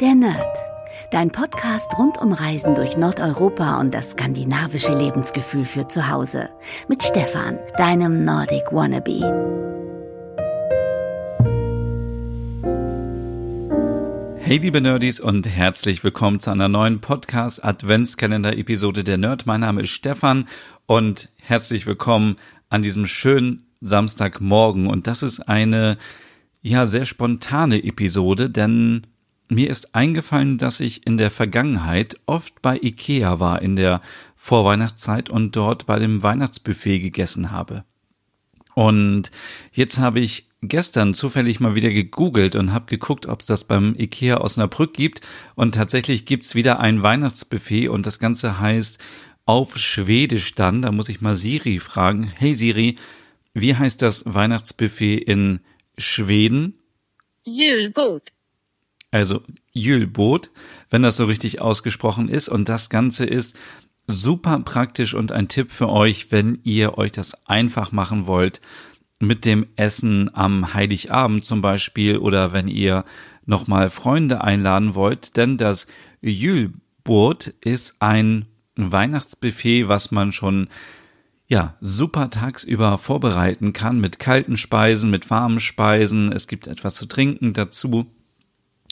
Der Nerd. Dein Podcast rund um Reisen durch Nordeuropa und das skandinavische Lebensgefühl für zu Hause. Mit Stefan, deinem Nordic Wannabe. Hey liebe Nerdies und herzlich willkommen zu einer neuen Podcast Adventskalender Episode der Nerd. Mein Name ist Stefan und herzlich willkommen an diesem schönen Samstagmorgen und das ist eine ja sehr spontane Episode, denn mir ist eingefallen, dass ich in der Vergangenheit oft bei Ikea war in der Vorweihnachtszeit und dort bei dem Weihnachtsbuffet gegessen habe. Und jetzt habe ich gestern zufällig mal wieder gegoogelt und habe geguckt, ob es das beim Ikea Osnabrück gibt. Und tatsächlich gibt's wieder ein Weihnachtsbuffet und das Ganze heißt auf Schwedisch dann. Da muss ich mal Siri fragen. Hey Siri, wie heißt das Weihnachtsbuffet in Schweden? Julbord also Julbot, wenn das so richtig ausgesprochen ist. Und das Ganze ist super praktisch und ein Tipp für euch, wenn ihr euch das einfach machen wollt mit dem Essen am Heiligabend zum Beispiel oder wenn ihr nochmal Freunde einladen wollt, denn das Julbot ist ein Weihnachtsbuffet, was man schon ja, super tagsüber vorbereiten kann mit kalten Speisen, mit warmen Speisen. Es gibt etwas zu trinken dazu.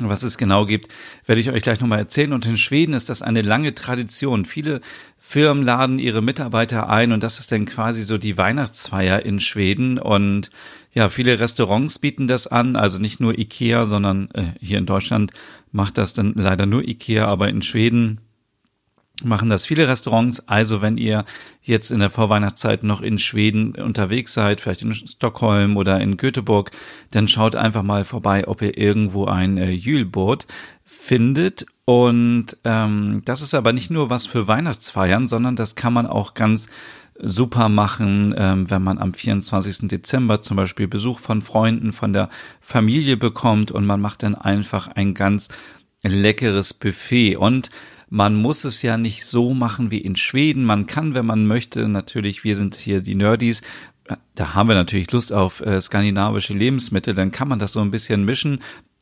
Was es genau gibt, werde ich euch gleich nochmal erzählen. Und in Schweden ist das eine lange Tradition. Viele Firmen laden ihre Mitarbeiter ein und das ist dann quasi so die Weihnachtsfeier in Schweden. Und ja, viele Restaurants bieten das an, also nicht nur Ikea, sondern äh, hier in Deutschland macht das dann leider nur Ikea, aber in Schweden machen das viele Restaurants. Also wenn ihr jetzt in der Vorweihnachtszeit noch in Schweden unterwegs seid, vielleicht in Stockholm oder in Göteborg, dann schaut einfach mal vorbei, ob ihr irgendwo ein äh, Jülboot findet. Und ähm, das ist aber nicht nur was für Weihnachtsfeiern, sondern das kann man auch ganz super machen, ähm, wenn man am 24. Dezember zum Beispiel Besuch von Freunden, von der Familie bekommt und man macht dann einfach ein ganz leckeres Buffet. Und man muss es ja nicht so machen wie in Schweden. Man kann, wenn man möchte, natürlich, wir sind hier die Nerdies, da haben wir natürlich Lust auf äh, skandinavische Lebensmittel, dann kann man das so ein bisschen mischen.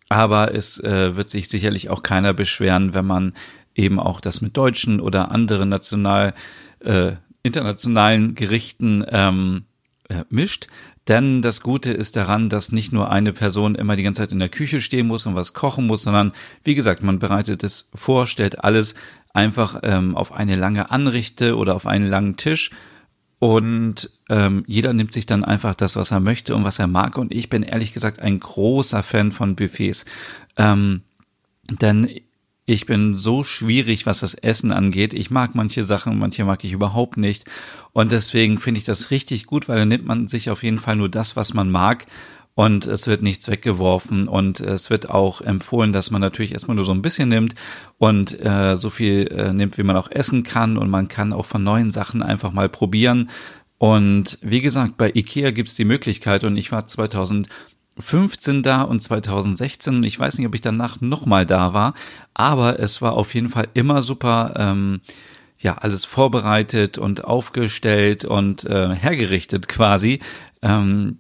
Aber es äh, wird sich sicherlich auch keiner beschweren, wenn man eben auch das mit deutschen oder anderen national, äh, internationalen Gerichten ähm, äh, mischt. Denn das Gute ist daran, dass nicht nur eine Person immer die ganze Zeit in der Küche stehen muss und was kochen muss, sondern wie gesagt, man bereitet es vor, stellt alles einfach ähm, auf eine lange Anrichte oder auf einen langen Tisch und ähm, jeder nimmt sich dann einfach das, was er möchte und was er mag. Und ich bin ehrlich gesagt ein großer Fan von Buffets. Ähm, denn ich bin so schwierig, was das Essen angeht. Ich mag manche Sachen, manche mag ich überhaupt nicht. Und deswegen finde ich das richtig gut, weil dann nimmt man sich auf jeden Fall nur das, was man mag. Und es wird nichts weggeworfen und es wird auch empfohlen, dass man natürlich erstmal nur so ein bisschen nimmt und äh, so viel äh, nimmt, wie man auch essen kann. Und man kann auch von neuen Sachen einfach mal probieren. Und wie gesagt, bei Ikea gibt's die Möglichkeit und ich war 2000 15 da und 2016. Ich weiß nicht, ob ich danach nochmal da war, aber es war auf jeden Fall immer super, ähm, ja, alles vorbereitet und aufgestellt und äh, hergerichtet quasi. Ähm,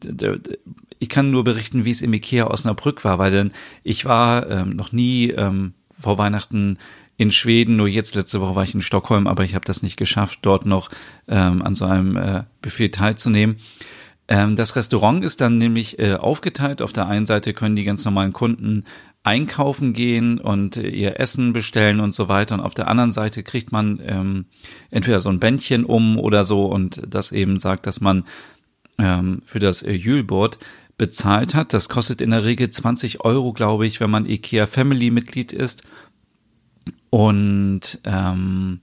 ich kann nur berichten, wie es im Ikea Osnabrück war, weil denn ich war ähm, noch nie ähm, vor Weihnachten in Schweden, nur jetzt letzte Woche war ich in Stockholm, aber ich habe das nicht geschafft, dort noch ähm, an so einem äh, Buffet teilzunehmen. Ähm, das Restaurant ist dann nämlich äh, aufgeteilt. Auf der einen Seite können die ganz normalen Kunden einkaufen gehen und äh, ihr Essen bestellen und so weiter. Und auf der anderen Seite kriegt man ähm, entweder so ein Bändchen um oder so und das eben sagt, dass man ähm, für das äh, Jülboard bezahlt hat. Das kostet in der Regel 20 Euro, glaube ich, wenn man IKEA Family Mitglied ist. Und ähm,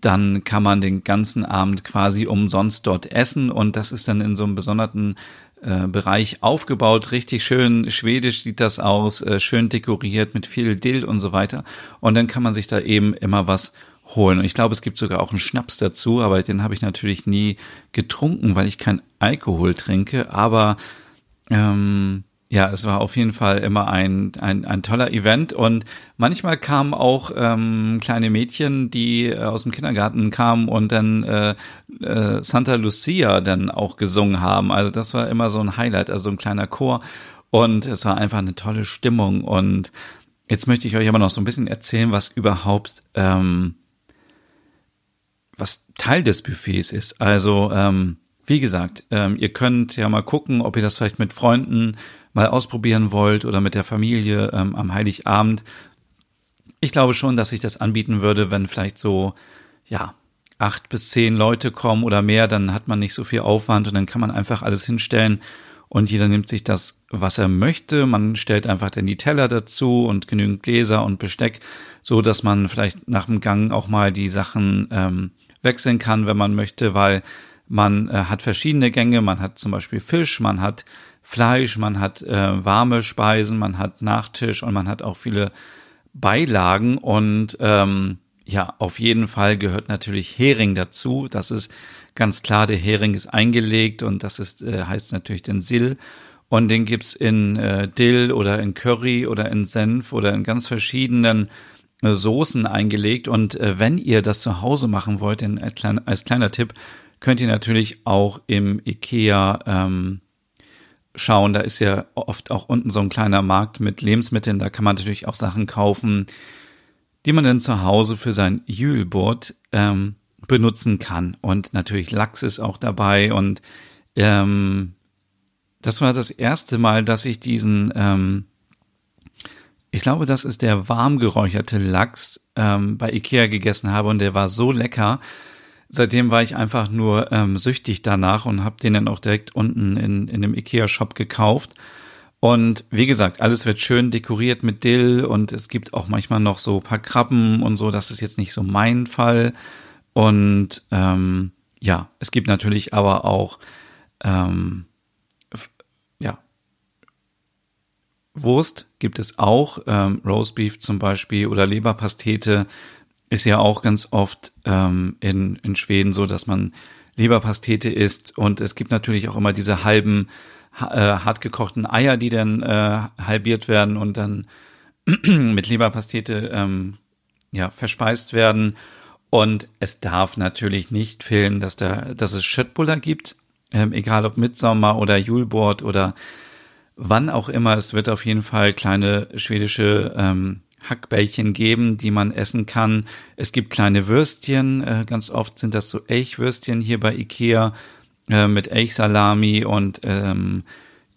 dann kann man den ganzen Abend quasi umsonst dort essen und das ist dann in so einem besonderen äh, Bereich aufgebaut, richtig schön schwedisch sieht das aus, äh, schön dekoriert mit viel Dill und so weiter. Und dann kann man sich da eben immer was holen. Und ich glaube, es gibt sogar auch einen Schnaps dazu, aber den habe ich natürlich nie getrunken, weil ich kein Alkohol trinke, aber ähm, ja, es war auf jeden Fall immer ein, ein, ein toller Event und manchmal kamen auch ähm, kleine Mädchen, die äh, aus dem Kindergarten kamen und dann äh, äh, Santa Lucia dann auch gesungen haben. Also das war immer so ein Highlight, also ein kleiner Chor und es war einfach eine tolle Stimmung und Jetzt möchte ich euch aber noch so ein bisschen erzählen, was überhaupt, ähm, was Teil des Buffets ist. Also, ähm, wie gesagt, ähm, ihr könnt ja mal gucken, ob ihr das vielleicht mit Freunden mal ausprobieren wollt oder mit der Familie ähm, am Heiligabend. Ich glaube schon, dass ich das anbieten würde, wenn vielleicht so, ja, acht bis zehn Leute kommen oder mehr, dann hat man nicht so viel Aufwand und dann kann man einfach alles hinstellen und jeder nimmt sich das, was er möchte. Man stellt einfach dann die Teller dazu und genügend Gläser und Besteck, so dass man vielleicht nach dem Gang auch mal die Sachen ähm, wechseln kann, wenn man möchte, weil man äh, hat verschiedene Gänge. Man hat zum Beispiel Fisch, man hat Fleisch, man hat äh, warme Speisen, man hat Nachtisch und man hat auch viele Beilagen und ähm, ja, auf jeden Fall gehört natürlich Hering dazu. Das ist ganz klar, der Hering ist eingelegt und das ist, äh, heißt natürlich den Sill. Und den gibt's in äh, Dill oder in Curry oder in Senf oder in ganz verschiedenen äh, Soßen eingelegt. Und äh, wenn ihr das zu Hause machen wollt, kleiner, als kleiner Tipp, könnt ihr natürlich auch im Ikea ähm, schauen. Da ist ja oft auch unten so ein kleiner Markt mit Lebensmitteln. Da kann man natürlich auch Sachen kaufen, die man dann zu Hause für sein Jülboot ähm, benutzen kann. Und natürlich Lachs ist auch dabei. Und ähm, das war das erste Mal, dass ich diesen, ähm, ich glaube, das ist der warm geräucherte Lachs ähm, bei Ikea gegessen habe. Und der war so lecker. Seitdem war ich einfach nur ähm, süchtig danach und habe den dann auch direkt unten in, in dem Ikea-Shop gekauft. Und wie gesagt, alles wird schön dekoriert mit Dill und es gibt auch manchmal noch so paar Krabben und so. Das ist jetzt nicht so mein Fall. Und ähm, ja, es gibt natürlich aber auch ähm, ja Wurst gibt es auch, ähm, Roastbeef zum Beispiel oder Leberpastete ist ja auch ganz oft ähm, in, in Schweden so, dass man Leberpastete isst und es gibt natürlich auch immer diese halben äh, hartgekochten Eier, die dann äh, halbiert werden und dann mit Leberpastete ähm, ja, verspeist werden. Und es darf natürlich nicht fehlen, dass, da, dass es Schöttbuller gibt, ähm, egal ob Mitsommer oder Julbord oder wann auch immer. Es wird auf jeden Fall kleine schwedische ähm, Hackbällchen geben, die man essen kann. Es gibt kleine Würstchen, äh, ganz oft sind das so Elchwürstchen hier bei Ikea äh, mit Elchsalami und ähm,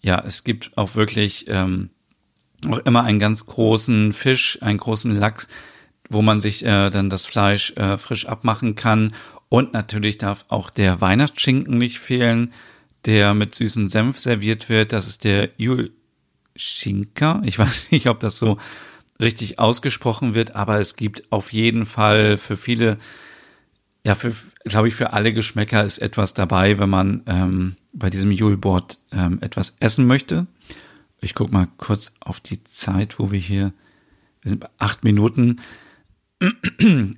ja, es gibt auch wirklich ähm, auch immer einen ganz großen Fisch, einen großen Lachs, wo man sich äh, dann das Fleisch äh, frisch abmachen kann. Und natürlich darf auch der Weihnachtsschinken nicht fehlen, der mit süßen Senf serviert wird. Das ist der Julschinker. Ich weiß nicht, ob das so richtig ausgesprochen wird, aber es gibt auf jeden Fall für viele ja, für, glaube ich, für alle Geschmäcker ist etwas dabei, wenn man ähm, bei diesem Juleboard ähm, etwas essen möchte. Ich guck mal kurz auf die Zeit, wo wir hier, wir sind bei acht Minuten.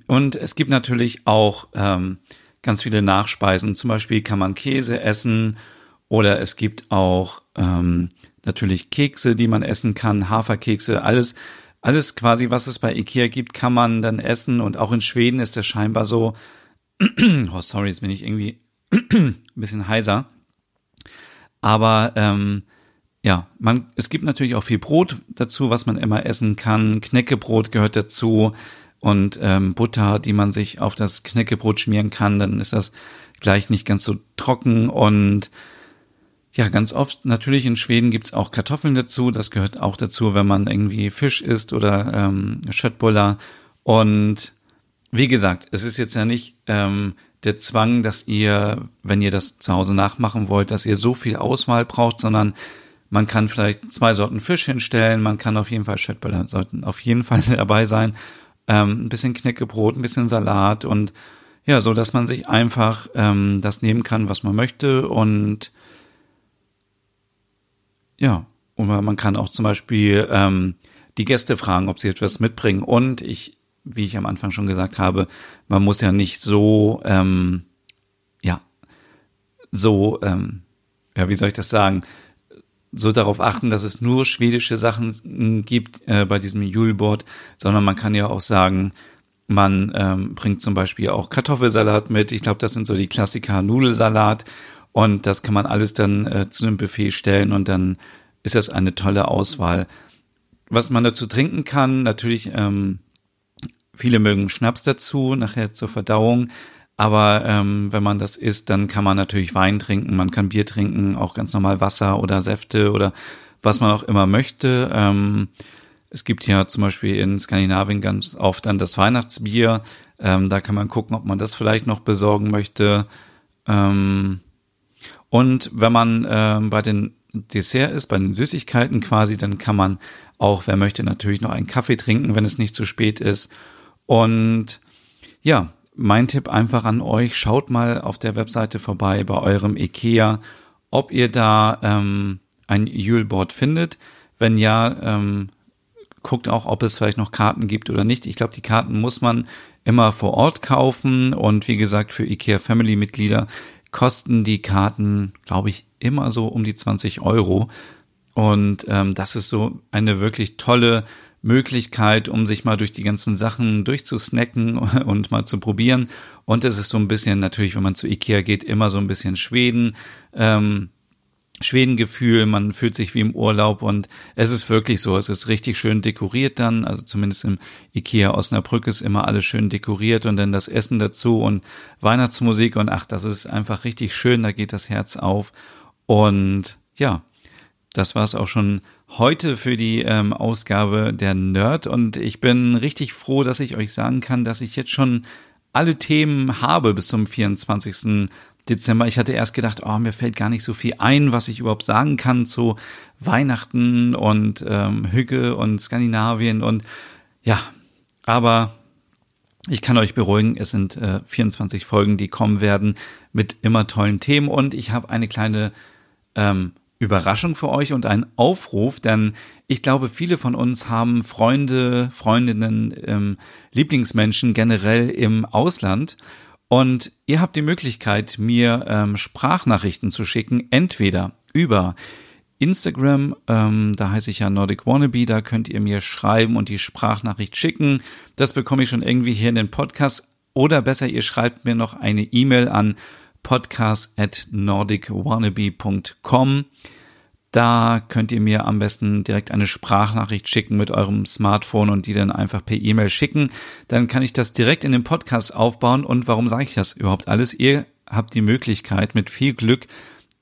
Und es gibt natürlich auch ähm, ganz viele Nachspeisen. Zum Beispiel kann man Käse essen oder es gibt auch ähm, natürlich Kekse, die man essen kann, Haferkekse, alles, alles quasi, was es bei Ikea gibt, kann man dann essen. Und auch in Schweden ist es scheinbar so, oh, sorry, jetzt bin ich irgendwie ein bisschen heiser. Aber ähm, ja, man, es gibt natürlich auch viel Brot dazu, was man immer essen kann. Knäckebrot gehört dazu und ähm, Butter, die man sich auf das Knäckebrot schmieren kann. Dann ist das gleich nicht ganz so trocken und ja, ganz oft natürlich in Schweden gibt's auch Kartoffeln dazu. Das gehört auch dazu, wenn man irgendwie Fisch isst oder ähm, Schöttbuller. Und wie gesagt, es ist jetzt ja nicht ähm, der Zwang, dass ihr, wenn ihr das zu Hause nachmachen wollt, dass ihr so viel Auswahl braucht, sondern man kann vielleicht zwei Sorten Fisch hinstellen, man kann auf jeden Fall Schöttböller sollten auf jeden Fall dabei sein, ähm, ein bisschen Knäckebrot, ein bisschen Salat und ja, so dass man sich einfach ähm, das nehmen kann, was man möchte und ja, und man kann auch zum Beispiel ähm, die Gäste fragen, ob sie etwas mitbringen. Und ich wie ich am Anfang schon gesagt habe, man muss ja nicht so, ähm, ja, so, ähm, ja, wie soll ich das sagen, so darauf achten, dass es nur schwedische Sachen gibt äh, bei diesem Juleboard, sondern man kann ja auch sagen, man ähm, bringt zum Beispiel auch Kartoffelsalat mit. Ich glaube, das sind so die Klassiker Nudelsalat und das kann man alles dann äh, zu einem Buffet stellen und dann ist das eine tolle Auswahl. was man dazu trinken kann, natürlich, ähm, viele mögen Schnaps dazu, nachher zur Verdauung. Aber ähm, wenn man das isst, dann kann man natürlich Wein trinken, man kann Bier trinken, auch ganz normal Wasser oder Säfte oder was man auch immer möchte. Ähm, es gibt ja zum Beispiel in Skandinavien ganz oft dann das Weihnachtsbier. Ähm, da kann man gucken, ob man das vielleicht noch besorgen möchte. Ähm, und wenn man ähm, bei den Dessert ist, bei den Süßigkeiten quasi, dann kann man auch, wer möchte, natürlich noch einen Kaffee trinken, wenn es nicht zu spät ist. Und ja, mein Tipp einfach an euch, schaut mal auf der Webseite vorbei bei eurem IKEA, ob ihr da ähm, ein Juleboard findet. Wenn ja, ähm, guckt auch, ob es vielleicht noch Karten gibt oder nicht. Ich glaube, die Karten muss man immer vor Ort kaufen und wie gesagt, für IKEA Family Mitglieder kosten die Karten, glaube ich, immer so um die 20 Euro. Und ähm, das ist so eine wirklich tolle Möglichkeit, um sich mal durch die ganzen Sachen durchzusnacken und mal zu probieren. Und es ist so ein bisschen natürlich, wenn man zu Ikea geht, immer so ein bisschen Schweden. Ähm, Schwedengefühl, man fühlt sich wie im Urlaub und es ist wirklich so, es ist richtig schön dekoriert dann, also zumindest im Ikea Osnabrück ist immer alles schön dekoriert und dann das Essen dazu und Weihnachtsmusik und ach, das ist einfach richtig schön, da geht das Herz auf und ja, das war es auch schon heute für die ähm, Ausgabe der Nerd und ich bin richtig froh, dass ich euch sagen kann, dass ich jetzt schon alle Themen habe bis zum 24. Dezember. Ich hatte erst gedacht, oh, mir fällt gar nicht so viel ein, was ich überhaupt sagen kann zu Weihnachten und ähm, Hügge und Skandinavien und ja, aber ich kann euch beruhigen, es sind äh, 24 Folgen, die kommen werden mit immer tollen Themen und ich habe eine kleine ähm, Überraschung für euch und ein Aufruf, denn ich glaube, viele von uns haben Freunde, Freundinnen, ähm, Lieblingsmenschen generell im Ausland. Und ihr habt die Möglichkeit, mir ähm, Sprachnachrichten zu schicken, entweder über Instagram, ähm, da heiße ich ja Nordic Wannabe, da könnt ihr mir schreiben und die Sprachnachricht schicken. Das bekomme ich schon irgendwie hier in den Podcast. Oder besser, ihr schreibt mir noch eine E-Mail an podcast at nordicwannabe.com. Da könnt ihr mir am besten direkt eine Sprachnachricht schicken mit eurem Smartphone und die dann einfach per E-Mail schicken. Dann kann ich das direkt in den Podcast aufbauen. Und warum sage ich das überhaupt alles? Ihr habt die Möglichkeit, mit viel Glück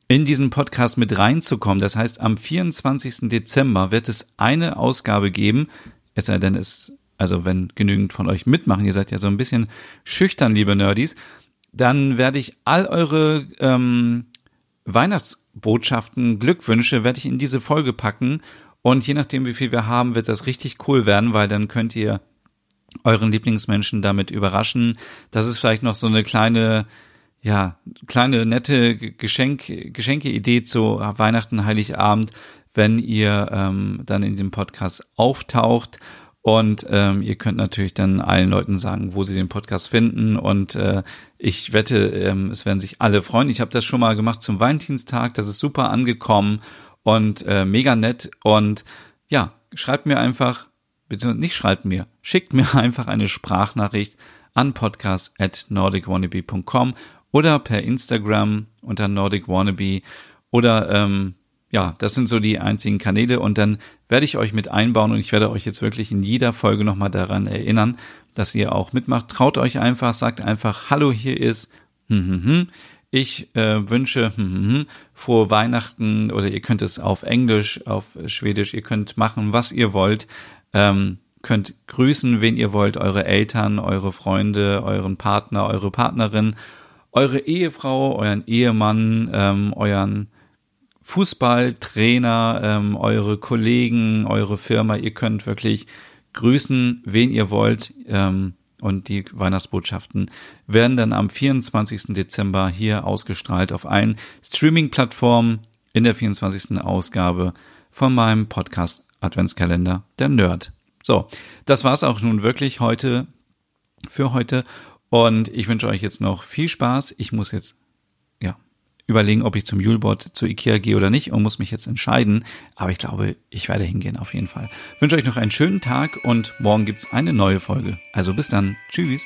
in diesen Podcast mit reinzukommen. Das heißt, am 24. Dezember wird es eine Ausgabe geben, es sei denn, es, also wenn genügend von euch mitmachen, ihr seid ja so ein bisschen schüchtern, liebe Nerdies, dann werde ich all eure ähm, Weihnachtsbotschaften, Glückwünsche werde ich in diese Folge packen. Und je nachdem, wie viel wir haben, wird das richtig cool werden, weil dann könnt ihr euren Lieblingsmenschen damit überraschen. Das ist vielleicht noch so eine kleine, ja, kleine nette Geschenk, Geschenke-Idee zu Weihnachten, Heiligabend, wenn ihr ähm, dann in diesem Podcast auftaucht und ähm, ihr könnt natürlich dann allen Leuten sagen, wo sie den Podcast finden. Und äh, ich wette, ähm, es werden sich alle freuen. Ich habe das schon mal gemacht zum Valentinstag. Das ist super angekommen und äh, mega nett. Und ja, schreibt mir einfach, beziehungsweise nicht schreibt mir, schickt mir einfach eine Sprachnachricht an podcast at nordicwannabe.com oder per Instagram unter nordicwannabe oder ähm, ja, das sind so die einzigen Kanäle und dann werde ich euch mit einbauen und ich werde euch jetzt wirklich in jeder Folge nochmal daran erinnern, dass ihr auch mitmacht. Traut euch einfach, sagt einfach, hallo, hier ist, hm, hm, hm. ich äh, wünsche hm, hm, hm, frohe Weihnachten oder ihr könnt es auf Englisch, auf Schwedisch, ihr könnt machen, was ihr wollt. Ähm, könnt grüßen, wen ihr wollt, eure Eltern, eure Freunde, euren Partner, eure Partnerin, eure Ehefrau, euren Ehemann, ähm, euren Fußballtrainer, ähm, eure Kollegen, eure Firma. Ihr könnt wirklich grüßen, wen ihr wollt. Ähm, und die Weihnachtsbotschaften werden dann am 24. Dezember hier ausgestrahlt auf allen Streaming-Plattformen in der 24. Ausgabe von meinem Podcast Adventskalender, der Nerd. So, das war's auch nun wirklich heute für heute. Und ich wünsche euch jetzt noch viel Spaß. Ich muss jetzt überlegen, ob ich zum Julebot zu Ikea gehe oder nicht und muss mich jetzt entscheiden. Aber ich glaube, ich werde hingehen auf jeden Fall. Ich wünsche euch noch einen schönen Tag und morgen gibt's eine neue Folge. Also bis dann. Tschüss.